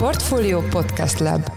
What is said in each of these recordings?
Portfolio Podcast Lab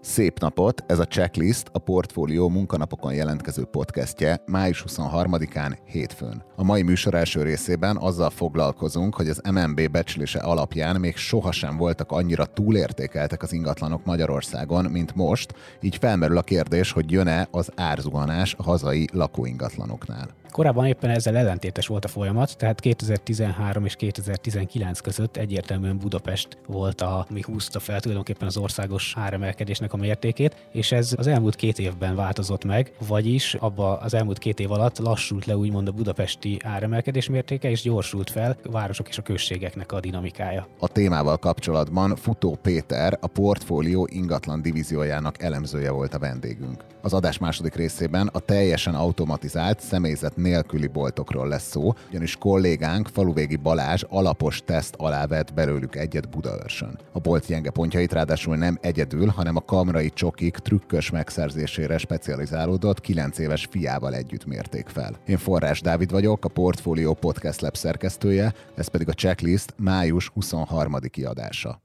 Szép napot! Ez a Checklist a Portfólió munkanapokon jelentkező podcastje május 23-án hétfőn. A mai műsor első részében azzal foglalkozunk, hogy az MNB becslése alapján még sohasem voltak annyira túlértékeltek az ingatlanok Magyarországon, mint most, így felmerül a kérdés, hogy jön-e az árzuhanás a hazai lakóingatlanoknál. Korábban éppen ezzel ellentétes volt a folyamat, tehát 2013 és 2019 között egyértelműen Budapest volt, a, ami húzta fel tulajdonképpen az országos áremelkedésnek a mértékét, és ez az elmúlt két évben változott meg, vagyis abba az elmúlt két év alatt lassult le úgymond a budapesti áremelkedés mértéke, és gyorsult fel a városok és a községeknek a dinamikája. A témával kapcsolatban Futó Péter, a portfólió ingatlan divíziójának elemzője volt a vendégünk. Az adás második részében a teljesen automatizált személyzet nélküli boltokról lesz szó, ugyanis kollégánk Faluvégi Balázs alapos teszt alá vett belőlük egyet Budaörsön. A bolt gyenge pontjait ráadásul nem egyedül, hanem a kamrai csokik trükkös megszerzésére specializálódott 9 éves fiával együtt mérték fel. Én Forrás Dávid vagyok, a Portfolio Podcast Lab szerkesztője, ez pedig a checklist május 23. adása.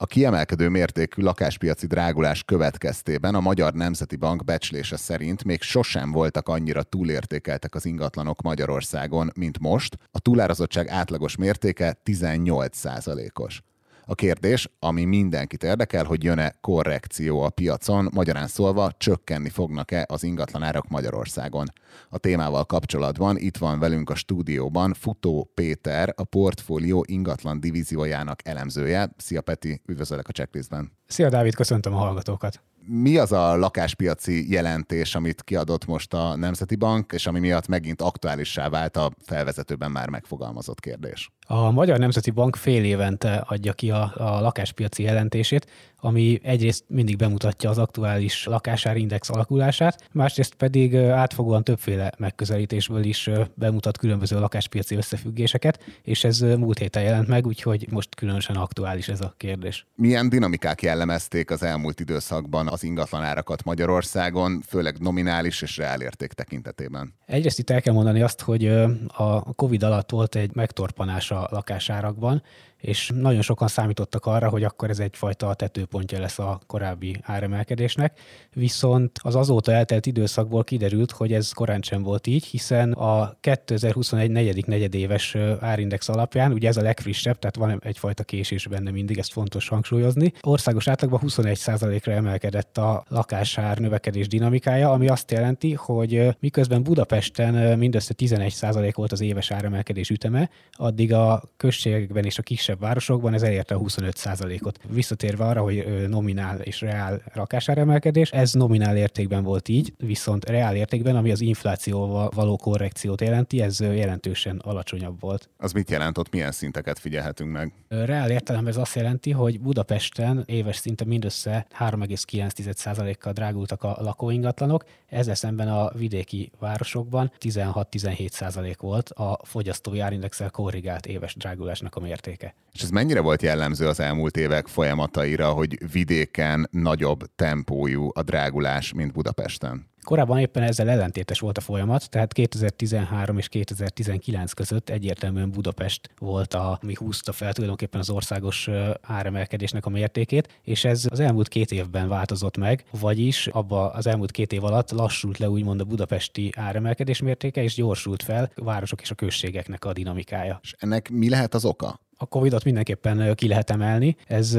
A kiemelkedő mértékű lakáspiaci drágulás következtében a Magyar Nemzeti Bank becslése szerint még sosem voltak annyira túlértékeltek az ingatlanok Magyarországon, mint most. A túlárazottság átlagos mértéke 18 százalékos. A kérdés, ami mindenkit érdekel, hogy jön-e korrekció a piacon, magyarán szólva csökkenni fognak-e az ingatlanárak Magyarországon. A témával kapcsolatban itt van velünk a stúdióban Futó Péter, a portfólió ingatlan divíziójának elemzője. Szia Peti, üdvözöllek a checklistben. Szia Dávid, köszöntöm a hallgatókat mi az a lakáspiaci jelentés, amit kiadott most a Nemzeti Bank, és ami miatt megint aktuálissá vált a felvezetőben már megfogalmazott kérdés? A Magyar Nemzeti Bank fél évente adja ki a, a lakáspiaci jelentését, ami egyrészt mindig bemutatja az aktuális lakásárindex alakulását, másrészt pedig átfogóan többféle megközelítésből is bemutat különböző lakáspiaci összefüggéseket, és ez múlt héten jelent meg, úgyhogy most különösen aktuális ez a kérdés. Milyen dinamikák jellemezték az elmúlt időszakban az ingatlanárakat Magyarországon, főleg nominális és reálérték tekintetében? Egyrészt itt el kell mondani azt, hogy a COVID alatt volt egy megtorpanás a lakásárakban, és nagyon sokan számítottak arra, hogy akkor ez egyfajta tetőpontja lesz a korábbi áremelkedésnek, viszont az azóta eltelt időszakból kiderült, hogy ez korán sem volt így, hiszen a 2021 negyedik negyedéves árindex alapján, ugye ez a legfrissebb, tehát van egyfajta késés benne mindig, ezt fontos hangsúlyozni. Országos átlagban 21%-ra emelkedett a lakásár növekedés dinamikája, ami azt jelenti, hogy miközben Budapesten mindössze 11% volt az éves áremelkedés üteme, addig a községekben és a kis kisebb városokban ez elérte a 25%-ot. Visszatérve arra, hogy nominál és reál lakásáremelkedés, ez nominál értékben volt így, viszont reál értékben, ami az inflációval való korrekciót jelenti, ez jelentősen alacsonyabb volt. Az mit jelent ott, milyen szinteket figyelhetünk meg? Reál értelemben ez azt jelenti, hogy Budapesten éves szinte mindössze 3,9%-kal drágultak a lakóingatlanok, ezzel szemben a vidéki városokban 16-17% volt a fogyasztói árindexel korrigált éves drágulásnak a mértéke. És ez mennyire volt jellemző az elmúlt évek folyamataira, hogy vidéken nagyobb tempójú a drágulás, mint Budapesten? Korábban éppen ezzel ellentétes volt a folyamat, tehát 2013 és 2019 között egyértelműen Budapest volt, a, ami húzta fel tulajdonképpen az országos áremelkedésnek a mértékét, és ez az elmúlt két évben változott meg, vagyis abba az elmúlt két év alatt lassult le úgymond a budapesti áremelkedés mértéke, és gyorsult fel a városok és a községeknek a dinamikája. És ennek mi lehet az oka? A Covid-ot mindenképpen ki lehet emelni. Ez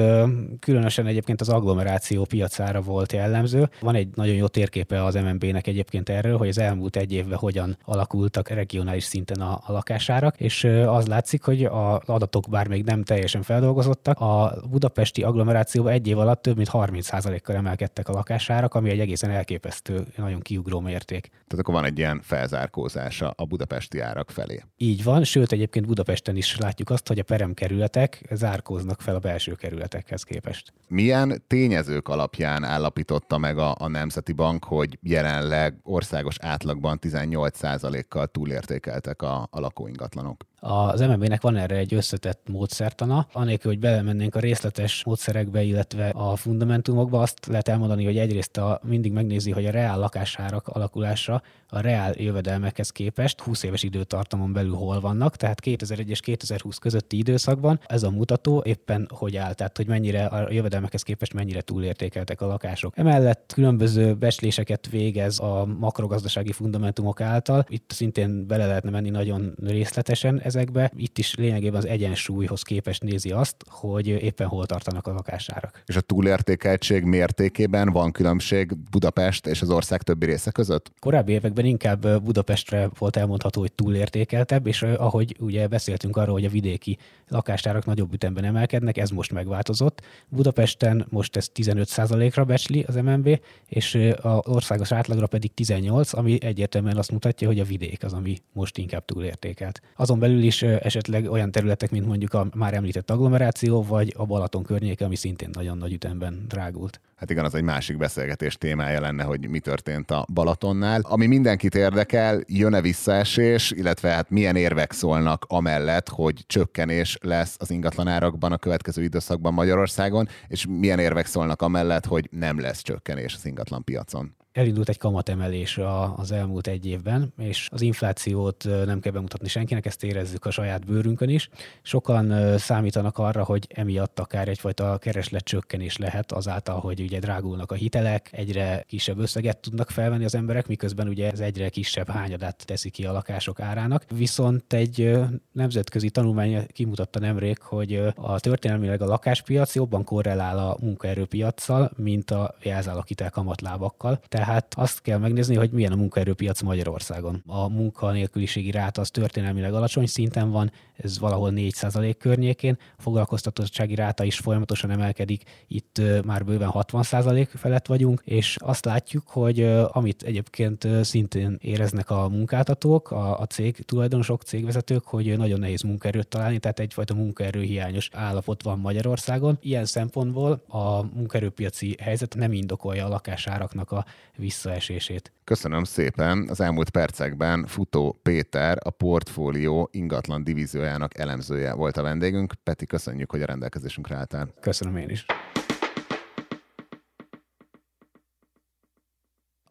különösen egyébként az agglomeráció piacára volt jellemző. Van egy nagyon jó térképe az MNB-nek egyébként erről, hogy az elmúlt egy évben hogyan alakultak regionális szinten a, a lakásárak, és az látszik, hogy az adatok bár még nem teljesen feldolgozottak, a budapesti agglomerációban egy év alatt több mint 30%-kal emelkedtek a lakásárak, ami egy egészen elképesztő, nagyon kiugró mérték. Tehát akkor van egy ilyen felzárkózása a budapesti árak felé. Így van, sőt egyébként Budapesten is látjuk azt, hogy a perem kerületek zárkóznak fel a belső kerületekhez képest. Milyen tényezők alapján állapította meg a, a Nemzeti Bank, hogy jelenleg országos átlagban 18%-kal túlértékeltek a, a lakóingatlanok? Az MNB-nek van erre egy összetett módszertana, anélkül, hogy belemennénk a részletes módszerekbe, illetve a fundamentumokba, azt lehet elmondani, hogy egyrészt a, mindig megnézi, hogy a reál lakásárak alakulása a reál jövedelmekhez képest 20 éves időtartamon belül hol vannak, tehát 2001 és 2020 közötti időszakban ez a mutató éppen hogy áll, tehát hogy mennyire a jövedelmekhez képest mennyire túlértékeltek a lakások. Emellett különböző besléseket végez a makrogazdasági fundamentumok által. Itt szintén bele lehetne menni nagyon részletesen ezekbe. Itt is lényegében az egyensúlyhoz képest nézi azt, hogy éppen hol tartanak a lakásárak. És a túlértékeltség mértékében van különbség Budapest és az ország többi része között? Korábbi években inkább Budapestre volt elmondható, hogy túlértékeltebb, és ahogy ugye beszéltünk arról, hogy a vidéki lakásárak nagyobb ütemben emelkednek, ez most megváltozott. Budapesten most ez 15%-ra becsli az MNB, és a országos átlagra pedig 18, ami egyértelműen azt mutatja, hogy a vidék az, ami most inkább túlértékelt. Azon belül is esetleg olyan területek, mint mondjuk a már említett agglomeráció, vagy a Balaton környéke, ami szintén nagyon nagy ütemben drágult. Hát igen, az egy másik beszélgetés témája lenne, hogy mi történt a Balatonnál. Ami mindenkit érdekel, jön-e visszaesés, illetve hát milyen érvek szólnak amellett, hogy csökkenés lesz az ingatlanárakban a következő időszakban Magyarországon, és milyen érvek szólnak amellett, hogy nem lesz csökkenés az ingatlan piacon elindult egy kamatemelés az elmúlt egy évben, és az inflációt nem kell bemutatni senkinek, ezt érezzük a saját bőrünkön is. Sokan számítanak arra, hogy emiatt akár egyfajta kereslet csökkenés lehet azáltal, hogy ugye drágulnak a hitelek, egyre kisebb összeget tudnak felvenni az emberek, miközben ugye ez egyre kisebb hányadát teszi ki a lakások árának. Viszont egy nemzetközi tanulmány kimutatta nemrég, hogy a történelmileg a lakáspiac jobban korrelál a munkaerőpiacsal, mint a jelzáloghitel kamatlábakkal. Tehát tehát azt kell megnézni, hogy milyen a munkaerőpiac Magyarországon. A munkanélküliségi ráta az történelmileg alacsony szinten van, ez valahol 4% környékén, a foglalkoztatottsági ráta is folyamatosan emelkedik, itt már bőven 60% felett vagyunk, és azt látjuk, hogy amit egyébként szintén éreznek a munkáltatók, a, a cég tulajdonosok, cégvezetők, hogy nagyon nehéz munkaerőt találni, tehát egyfajta munkaerőhiányos állapot van Magyarországon. Ilyen szempontból a munkaerőpiaci helyzet nem indokolja a lakásáraknak a visszaesését. Köszönöm szépen. Az elmúlt percekben Futó Péter, a portfólió ingatlan divíziójának elemzője volt a vendégünk. Peti, köszönjük, hogy a rendelkezésünkre álltál. Köszönöm én is.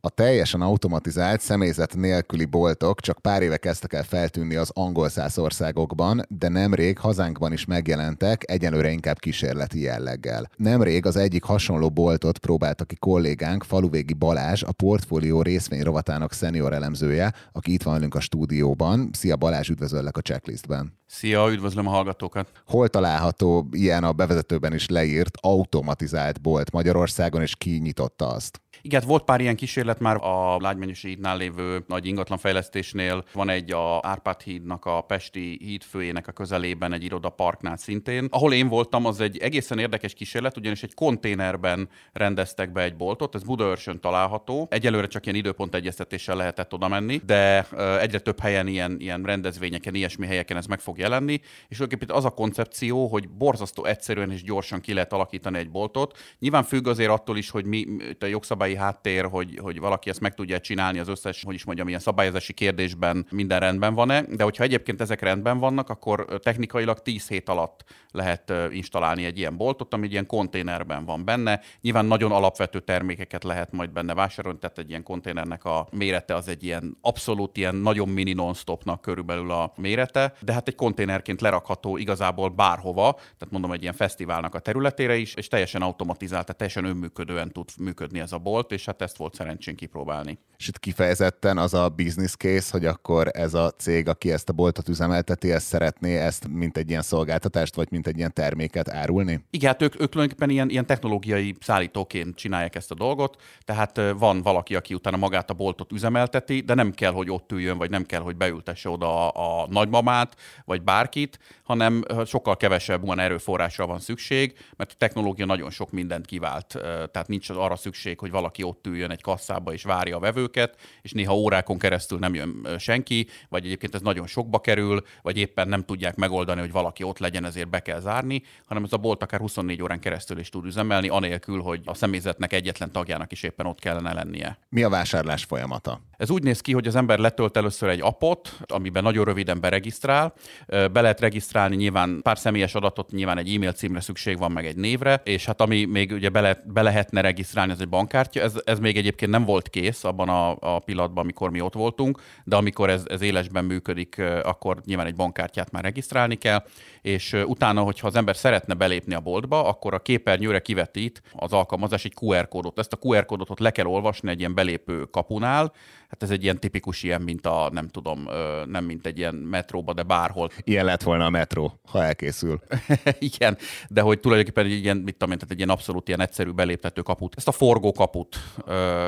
A teljesen automatizált, személyzet nélküli boltok csak pár éve kezdtek el feltűnni az angol száz országokban, de nemrég hazánkban is megjelentek, egyelőre inkább kísérleti jelleggel. Nemrég az egyik hasonló boltot próbálta ki kollégánk, Faluvégi Balázs, a portfólió részvény rovatának szenior elemzője, aki itt van velünk a stúdióban. Szia Balázs, üdvözöllek a checklistben. Szia, üdvözlöm a hallgatókat! Hol található ilyen a bevezetőben is leírt automatizált bolt Magyarországon, és ki nyitotta azt? Igen, volt pár ilyen kísérlet már a Lágymányosi hídnál lévő nagy ingatlanfejlesztésnél. Van egy a Árpád hídnak, a Pesti hídfőjének a közelében egy iroda parknál szintén. Ahol én voltam, az egy egészen érdekes kísérlet, ugyanis egy konténerben rendeztek be egy boltot, ez Budaörsön található. Egyelőre csak ilyen időpont egyeztetéssel lehetett oda menni, de egyre több helyen, ilyen, ilyen rendezvényeken, ilyesmi helyeken ez meg fog jelenni. És tulajdonképpen az a koncepció, hogy borzasztó egyszerűen és gyorsan ki lehet alakítani egy boltot. Nyilván függ azért attól is, hogy mi a jogszabály jogszabályi háttér, hogy, hogy valaki ezt meg tudja csinálni az összes, hogy is mondjam, ilyen szabályozási kérdésben minden rendben van-e, de hogyha egyébként ezek rendben vannak, akkor technikailag 10 hét alatt lehet installálni egy ilyen boltot, ami egy ilyen konténerben van benne. Nyilván nagyon alapvető termékeket lehet majd benne vásárolni, tehát egy ilyen konténernek a mérete az egy ilyen abszolút ilyen nagyon mini non-stopnak körülbelül a mérete, de hát egy konténerként lerakható igazából bárhova, tehát mondom egy ilyen fesztiválnak a területére is, és teljesen automatizált, tehát teljesen önműködően tud működni ez a bolt volt, és hát ezt volt szerencsén kipróbálni. És itt kifejezetten az a business case, hogy akkor ez a cég, aki ezt a boltot üzemelteti, ezt szeretné ezt mint egy ilyen szolgáltatást, vagy mint egy ilyen terméket árulni? Igen, hát ők, ők tulajdonképpen ilyen, ilyen technológiai szállítóként csinálják ezt a dolgot, tehát van valaki, aki utána magát a boltot üzemelteti, de nem kell, hogy ott üljön, vagy nem kell, hogy beültesse oda a, a nagymamát, vagy bárkit, hanem sokkal kevesebb olyan erőforrásra van szükség, mert a technológia nagyon sok mindent kivált, tehát nincs arra szükség, hogy valaki ott üljön egy kasszába és várja a vevőket, és néha órákon keresztül nem jön senki, vagy egyébként ez nagyon sokba kerül, vagy éppen nem tudják megoldani, hogy valaki ott legyen, ezért be kell zárni, hanem ez a bolt akár 24 órán keresztül is tud üzemelni, anélkül, hogy a személyzetnek egyetlen tagjának is éppen ott kellene lennie. Mi a vásárlás folyamata? Ez úgy néz ki, hogy az ember letölt először egy appot, amiben nagyon röviden beregisztrál. Be lehet regisztrálni nyilván pár személyes adatot, nyilván egy e-mail címre szükség van, meg egy névre, és hát ami még ugye be, be lehetne regisztrálni, az egy bankkártya. Ez, ez még egyébként nem volt kész abban a, a pillanatban, amikor mi ott voltunk, de amikor ez, ez élesben működik, akkor nyilván egy bankkártyát már regisztrálni kell, és utána, hogyha az ember szeretne belépni a boltba, akkor a képernyőre kivetít az alkalmazás egy QR kódot. Ezt a QR kódot ott le kell olvasni egy ilyen belépő kapunál, hát ez egy ilyen tipikus ilyen, mint a, nem tudom, nem mint egy ilyen metróba, de bárhol. Ilyen lett volna a metró, ha elkészül. Igen, de hogy tulajdonképpen egy ilyen, mit tudom, tehát egy ilyen abszolút ilyen egyszerű beléptető kaput. Ezt a forgó kaput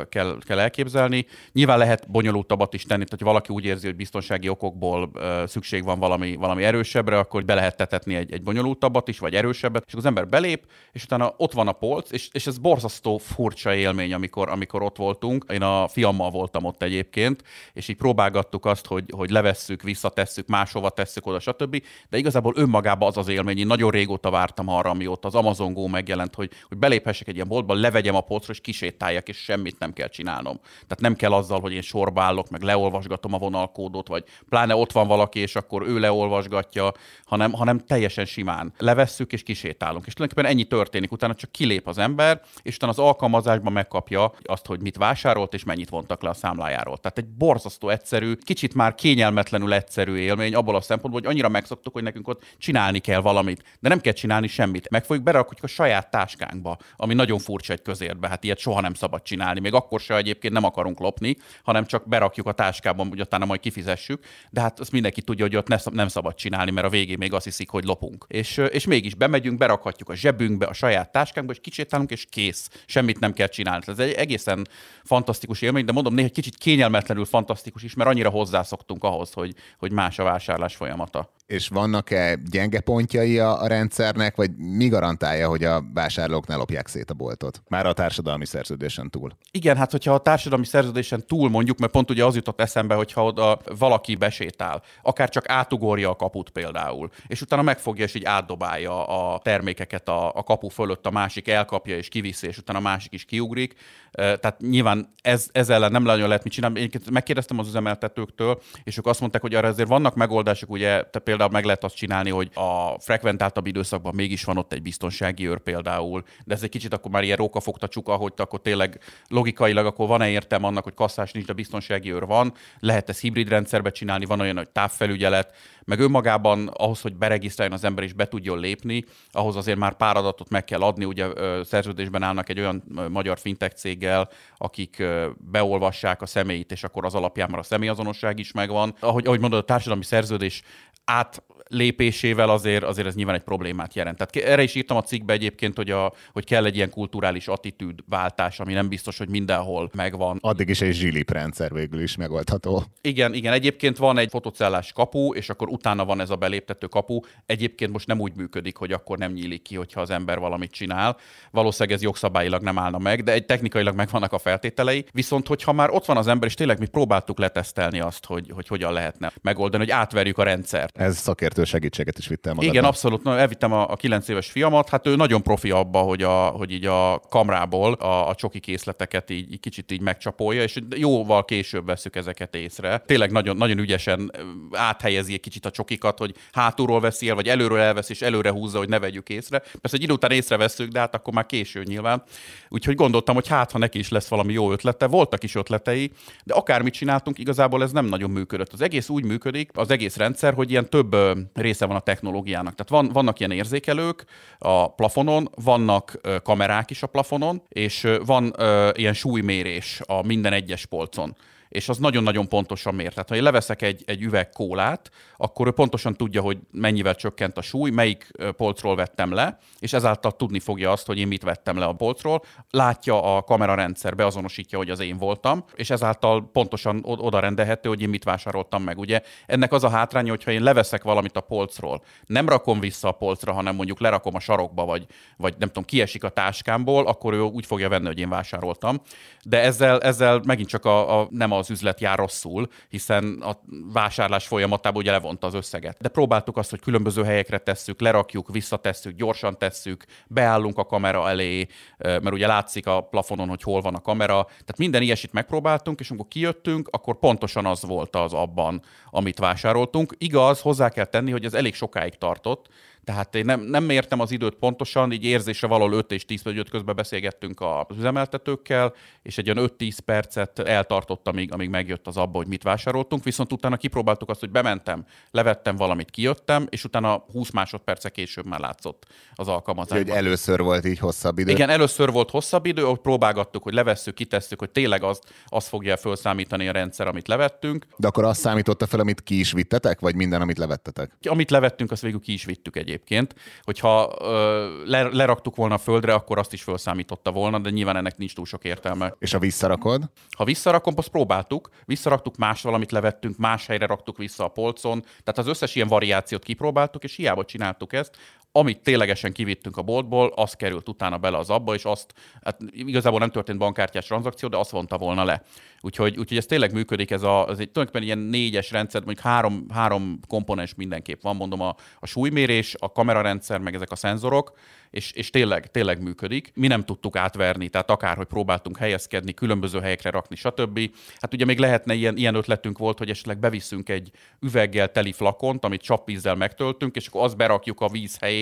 kell, kell elképzelni. Nyilván lehet bonyolultabbat is tenni, hogy valaki úgy érzi, hogy biztonsági okokból szükség van valami, valami erősebbre, akkor be lehet tetetni egy, egy bonyolultabbat is, vagy erősebbet, és az ember belép, és utána ott van a polc, és, és ez borzasztó furcsa élmény, amikor, amikor ott voltunk. Én a fiammal voltam ott egyébként, és így próbálgattuk azt, hogy, hogy levesszük, visszatesszük, máshova tesszük oda, stb. De igazából önmagában az az élmény, én nagyon régóta vártam arra, amióta az Amazon Go megjelent, hogy, hogy beléphessek egy ilyen boltba, levegyem a polcra, és kisétáljak, és semmit nem kell csinálnom. Tehát nem kell azzal, hogy én sorba állok, meg leolvasgatom a vonalkódot, vagy pláne ott van valaki, és akkor ő leolvasgatja, hanem, hanem teljesen simán levesszük, és kisétálunk. És tulajdonképpen ennyi történik, utána csak kilép az ember, és utána az alkalmazásban megkapja azt, hogy mit vásárolt, és mennyit vontak le a számlájáról. Tehát egy borzasztó egyszerű, kicsit már kényelmetlenül egyszerű élmény abból a szempontból, hogy annyira megszoktuk, hogy nekünk ott csinálni kell valamit, de nem kell csinálni semmit. Meg fogjuk berakjuk a saját táskánkba, ami nagyon furcsa egy közértbe, hát ilyet soha nem szabad csinálni. Még akkor se egyébként nem akarunk lopni, hanem csak berakjuk a táskában, hogy utána majd kifizessük. De hát azt mindenki tudja, hogy ott nem szabad csinálni, mert a végén még azt hiszik, hogy lopunk. És, és mégis bemegyünk, berakhatjuk a zsebünkbe, a saját táskánkba, és kicsétálunk, és kész. Semmit nem kell csinálni. Ez egy egészen fantasztikus élmény, de mondom, néha kicsit kényelmetlenül fantasztikus is, mert annyira hozzászoktunk ahhoz, hogy, hogy más a vásárlás folyamata. És vannak-e gyenge pontjai a, a rendszernek, vagy mi garantálja, hogy a vásárlók ne lopják szét a boltot? Már a társadalmi szerződésen túl. Igen, hát hogyha a társadalmi szerződésen túl mondjuk, mert pont ugye az jutott eszembe, hogyha oda valaki besétál, akár csak átugorja a kaput például, és utána megfogja és így átdobálja a termékeket a, a kapu fölött, a másik elkapja és kiviszi, és utána a másik is kiugrik. Tehát nyilván ez, ez ellen nem nagyon lehet mit csinálni. Én megkérdeztem az üzemeltetőktől, és ők azt mondták, hogy arra azért vannak megoldások, ugye te például meg lehet azt csinálni, hogy a frekventáltabb időszakban mégis van ott egy biztonsági őr például, de ez egy kicsit akkor már ilyen rókafogta csuka, hogy akkor tényleg logikailag akkor van-e értem annak, hogy kasszás nincs, de biztonsági őr van, lehet ezt hibrid rendszerbe csinálni, van olyan, hogy távfelügyelet, meg önmagában ahhoz, hogy beregisztráljon az ember és be tudjon lépni, ahhoz azért már pár adatot meg kell adni, ugye szerződésben állnak egy olyan magyar fintech céggel, akik beolvassák a személyit, és akkor az alapján már a személyazonosság is megvan. Ahogy, ahogy mondod, a társadalmi szerződés át lépésével azért, azért ez nyilván egy problémát jelent. Tehát erre is írtam a cikkbe egyébként, hogy, a, hogy kell egy ilyen kulturális attitűdváltás, ami nem biztos, hogy mindenhol megvan. Addig is egy zsilip rendszer végül is megoldható. Igen, igen. Egyébként van egy fotocellás kapu, és akkor utána van ez a beléptető kapu. Egyébként most nem úgy működik, hogy akkor nem nyílik ki, hogyha az ember valamit csinál. Valószínűleg ez jogszabályilag nem állna meg, de egy technikailag megvannak a feltételei. Viszont, hogyha már ott van az ember, és tényleg mi próbáltuk letesztelni azt, hogy, hogy hogyan lehetne megoldani, hogy átverjük a rendszert. Ez szakértő segítséget is vittem magadban. Igen, abszolút. Na, elvittem a, a 9 éves fiamat, hát ő nagyon profi abba, hogy, a, hogy így a kamrából a, a csoki készleteket így, így kicsit így megcsapolja, és jóval később veszük ezeket észre. Tényleg nagyon, nagyon ügyesen áthelyezi egy kicsit a csokikat, hogy hátulról veszi el, vagy előről elvesz, és előre húzza, hogy ne vegyük észre. Persze egy idő után észreveszünk, de hát akkor már késő nyilván. Úgyhogy gondoltam, hogy hát, ha neki is lesz valami jó ötlete, voltak is ötletei, de akármit csináltunk, igazából ez nem nagyon működött. Az egész úgy működik, az egész rendszer, hogy ilyen több része van a technológiának. Tehát van, vannak ilyen érzékelők a plafonon, vannak kamerák is a plafonon, és van ilyen súlymérés a minden egyes polcon és az nagyon-nagyon pontosan mér. Tehát ha én leveszek egy, egy üveg kólát, akkor ő pontosan tudja, hogy mennyivel csökkent a súly, melyik polcról vettem le, és ezáltal tudni fogja azt, hogy én mit vettem le a polcról. Látja a kamerarendszer, beazonosítja, hogy az én voltam, és ezáltal pontosan oda rendelhető, hogy én mit vásároltam meg. Ugye ennek az a hátránya, hogyha én leveszek valamit a polcról, nem rakom vissza a polcra, hanem mondjuk lerakom a sarokba, vagy, vagy nem tudom, kiesik a táskámból, akkor ő úgy fogja venni, hogy én vásároltam. De ezzel, ezzel megint csak a, a, nem az üzlet jár rosszul, hiszen a vásárlás folyamatában ugye levonta az összeget. De próbáltuk azt, hogy különböző helyekre tesszük, lerakjuk, visszatesszük, gyorsan tesszük, beállunk a kamera elé, mert ugye látszik a plafonon, hogy hol van a kamera. Tehát minden ilyesit megpróbáltunk, és amikor kijöttünk, akkor pontosan az volt az abban, amit vásároltunk. Igaz, hozzá kell tenni, hogy ez elég sokáig tartott, tehát én nem, nem értem az időt pontosan, így érzésre valahol 5 és 10 vagy 5 közben beszélgettünk az üzemeltetőkkel, és egy olyan 5-10 percet eltartott, amíg, amíg megjött az abba, hogy mit vásároltunk, viszont utána kipróbáltuk azt, hogy bementem, levettem valamit, kijöttem, és utána 20 másodperce később már látszott az alkalmazás. Hogy először volt így hosszabb idő? Igen, először volt hosszabb idő, hogy próbálgattuk, hogy levesszük, kitesszük, hogy tényleg az, az fogja felszámítani a rendszer, amit levettünk. De akkor azt számította fel, amit ki is vittetek, vagy minden, amit levettetek? Amit levettünk, azt végül ki is vittük egyébként egyébként, hogyha ö, leraktuk volna a földre, akkor azt is felszámította volna, de nyilván ennek nincs túl sok értelme. És a visszarakod? Ha visszarakom, azt próbáltuk, visszaraktuk, más valamit levettünk, más helyre raktuk vissza a polcon, tehát az összes ilyen variációt kipróbáltuk, és hiába csináltuk ezt, amit ténylegesen kivittünk a boltból, az került utána bele az abba, és azt, hát igazából nem történt bankkártyás tranzakció, de azt vonta volna le. Úgyhogy, úgyhogy ez tényleg működik, ez, a, ez egy tulajdonképpen ilyen négyes rendszer, mondjuk három, három komponens mindenképp van, mondom, a, a súlymérés, a kamerarendszer, meg ezek a szenzorok, és, és tényleg, tényleg működik. Mi nem tudtuk átverni, tehát akárhogy próbáltunk helyezkedni, különböző helyekre rakni, stb. Hát ugye még lehetne ilyen, ilyen ötletünk volt, hogy esetleg beviszünk egy üveggel teli flakont, amit csapvízzel megtöltünk, és akkor azt berakjuk a víz helyére,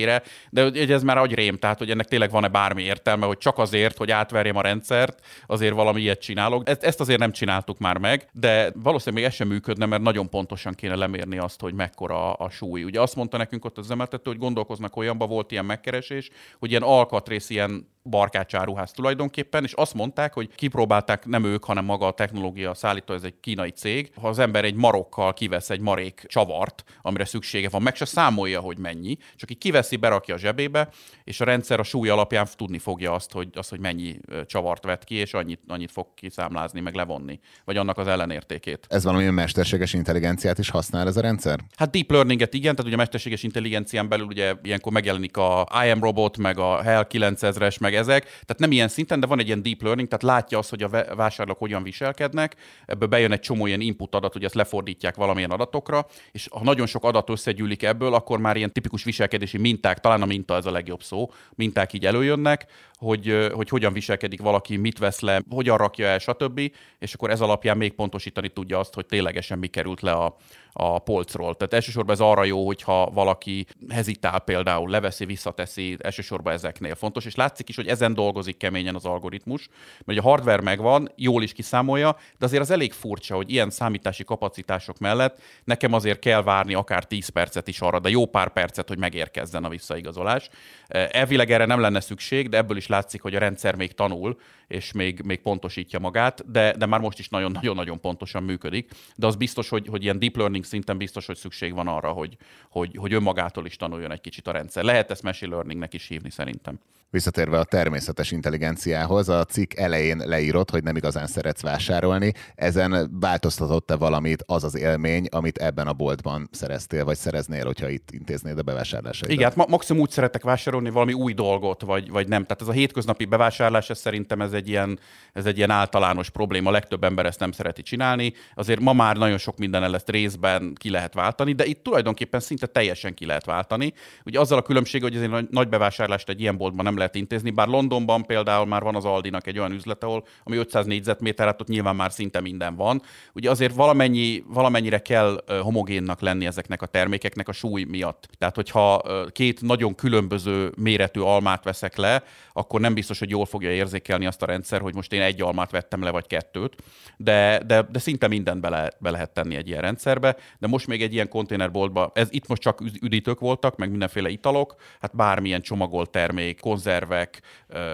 de ez már agyrém, tehát hogy ennek tényleg van-e bármi értelme, hogy csak azért, hogy átverjem a rendszert, azért valami ilyet csinálok. Ezt, ezt azért nem csináltuk már meg, de valószínűleg még ez sem működne, mert nagyon pontosan kéne lemérni azt, hogy mekkora a súly. Ugye azt mondta nekünk ott az üzemeltető, hogy gondolkoznak olyanba, volt ilyen megkeresés, hogy ilyen alkatrész, ilyen barkácsáruház tulajdonképpen, és azt mondták, hogy kipróbálták nem ők, hanem maga a technológia szállító, ez egy kínai cég. Ha az ember egy marokkal kivesz egy marék csavart, amire szüksége van, meg se számolja, hogy mennyi, csak így kiveszi, berakja a zsebébe, és a rendszer a súly alapján tudni fogja azt, hogy, azt, hogy mennyi csavart vett ki, és annyit, annyit fog kiszámlázni, meg levonni, vagy annak az ellenértékét. Ez valami mesterséges intelligenciát is használ ez a rendszer? Hát deep learninget igen, tehát ugye a mesterséges intelligencián belül ugye ilyenkor megjelenik a IM robot, meg a HEL 9000-es, meg ezek, tehát nem ilyen szinten, de van egy ilyen deep learning, tehát látja azt, hogy a vásárlók hogyan viselkednek, ebből bejön egy csomó ilyen input adat, hogy ezt lefordítják valamilyen adatokra, és ha nagyon sok adat összegyűlik ebből, akkor már ilyen tipikus viselkedési minták, talán a minta ez a legjobb szó, minták így előjönnek, hogy, hogy hogyan viselkedik valaki, mit vesz le, hogyan rakja el, stb. És akkor ez alapján még pontosítani tudja azt, hogy ténylegesen mi került le a, a polcról. Tehát elsősorban ez arra jó, hogyha valaki hezitál például, leveszi, visszateszi, elsősorban ezeknél fontos, és látszik is, hogy ezen dolgozik keményen az algoritmus, mert a hardware megvan, jól is kiszámolja, de azért az elég furcsa, hogy ilyen számítási kapacitások mellett nekem azért kell várni akár 10 percet is arra, de jó pár percet, hogy megérkezzen a visszaigazolás. Elvileg erre nem lenne szükség, de ebből is látszik, hogy a rendszer még tanul, és még, még pontosítja magát, de, de már most is nagyon-nagyon pontosan működik. De az biztos, hogy, hogy ilyen deep learning szinten biztos, hogy szükség van arra, hogy, hogy, hogy önmagától is tanuljon egy kicsit a rendszer. Lehet ezt machine learningnek is hívni szerintem. Visszatérve a természetes intelligenciához, a cikk elején leírott, hogy nem igazán szeretsz vásárolni. Ezen változtatott-e valamit az az élmény, amit ebben a boltban szereztél, vagy szereznél, hogyha itt intéznéd a bevásárlásaidat? Igen, hát ma- maximum úgy szeretek vásárolni valami új dolgot, vagy, vagy nem. Tehát ez a hétköznapi bevásárlás, ez szerintem ez egy, ilyen, ez egy ilyen általános probléma. Legtöbb ember ezt nem szereti csinálni. Azért ma már nagyon sok minden ezt részben ki lehet váltani, de itt tulajdonképpen szinte teljesen ki lehet váltani. Ugye azzal a különbség, hogy azért nagy bevásárlást egy ilyen boltban nem lehet intézni, bár Londonban például már van az Aldinak egy olyan üzlet, ahol ami 500 négyzetméter, hát ott nyilván már szinte minden van. Ugye azért valamennyi, valamennyire kell homogénnak lenni ezeknek a termékeknek a súly miatt. Tehát, hogyha két nagyon különböző méretű almát veszek le, akkor nem biztos, hogy jól fogja érzékelni azt a rendszer, hogy most én egy almát vettem le, vagy kettőt, de, de, de szinte mindent bele, be lehet tenni egy ilyen rendszerbe, de most még egy ilyen konténerboltba, ez itt most csak üdítők voltak, meg mindenféle italok, hát bármilyen csomagolt termék, konzerv konzervek,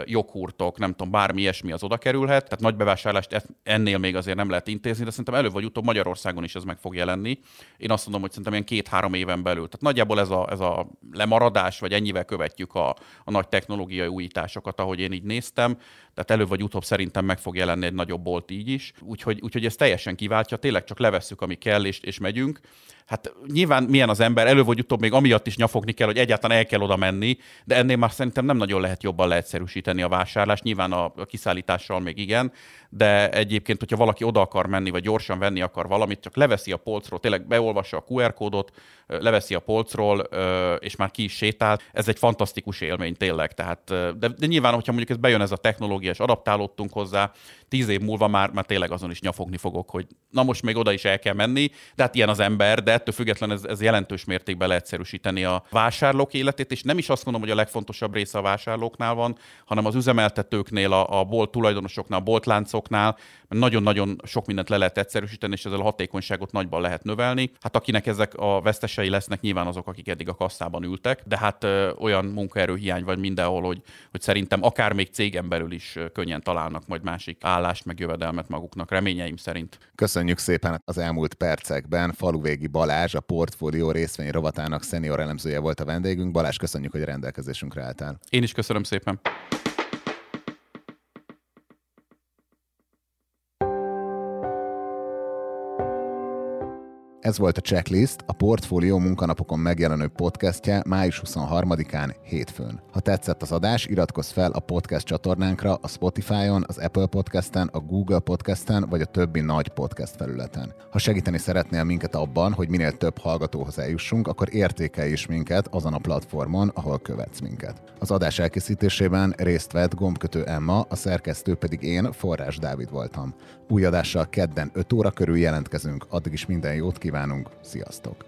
joghurtok, nem tudom, bármi ilyesmi az oda kerülhet. Tehát nagy bevásárlást ennél még azért nem lehet intézni, de szerintem előbb vagy utóbb Magyarországon is ez meg fog jelenni. Én azt mondom, hogy szerintem ilyen két-három éven belül. Tehát nagyjából ez a, ez a lemaradás, vagy ennyivel követjük a, a nagy technológiai újításokat, ahogy én így néztem. Tehát előbb vagy utóbb szerintem meg fog jelenni egy nagyobb bolt így is. Úgyhogy, úgyhogy ez teljesen kiváltja, tényleg csak levesszük, ami kell, és, és megyünk hát nyilván milyen az ember, elő vagy utóbb még amiatt is nyafogni kell, hogy egyáltalán el kell oda menni, de ennél már szerintem nem nagyon lehet jobban leegyszerűsíteni a vásárlást. Nyilván a, a kiszállítással még igen, de egyébként, hogyha valaki oda akar menni, vagy gyorsan venni akar valamit, csak leveszi a polcról, tényleg beolvassa a QR kódot, leveszi a polcról, és már ki is sétál. Ez egy fantasztikus élmény tényleg. Tehát, de, de nyilván, hogyha mondjuk ez bejön ez a technológia, és adaptálódtunk hozzá, tíz év múlva már, már tényleg azon is nyafogni fogok, hogy na most még oda is el kell menni, de hát ilyen az ember, de ettől függetlenül ez, ez jelentős mértékben leegyszerűsíteni a vásárlók életét, és nem is azt mondom, hogy a legfontosabb része a vásárlóknál van, hanem az üzemeltetőknél, a, a bolt tulajdonosoknál, a boltláncoknál, nagyon-nagyon sok mindent le lehet egyszerűsíteni, és ezzel a hatékonyságot nagyban lehet növelni. Hát akinek ezek a vesztesei lesznek, nyilván azok, akik eddig a kasszában ültek, de hát ö, olyan munkaerőhiány van mindenhol, hogy, hogy szerintem akár még cégen belül is könnyen találnak majd másik állást, meg jövedelmet maguknak, reményeim szerint. Köszönjük szépen az elmúlt percekben. Faluvégi Balázs, a portfólió részvény rovatának szenior elemzője volt a vendégünk. Balázs, köszönjük, hogy a rendelkezésünkre álltál. Én is köszönöm szépen. Ez volt a Checklist, a Portfólió munkanapokon megjelenő podcastje május 23-án hétfőn. Ha tetszett az adás, iratkozz fel a podcast csatornánkra a Spotify-on, az Apple Podcast-en, a Google Podcast-en vagy a többi nagy podcast felületen. Ha segíteni szeretnél minket abban, hogy minél több hallgatóhoz eljussunk, akkor értékelj is minket azon a platformon, ahol követsz minket. Az adás elkészítésében részt vett gombkötő Emma, a szerkesztő pedig én, Forrás Dávid voltam. Új adással kedden 5 óra körül jelentkezünk, addig is minden jót kívánunk, sziasztok!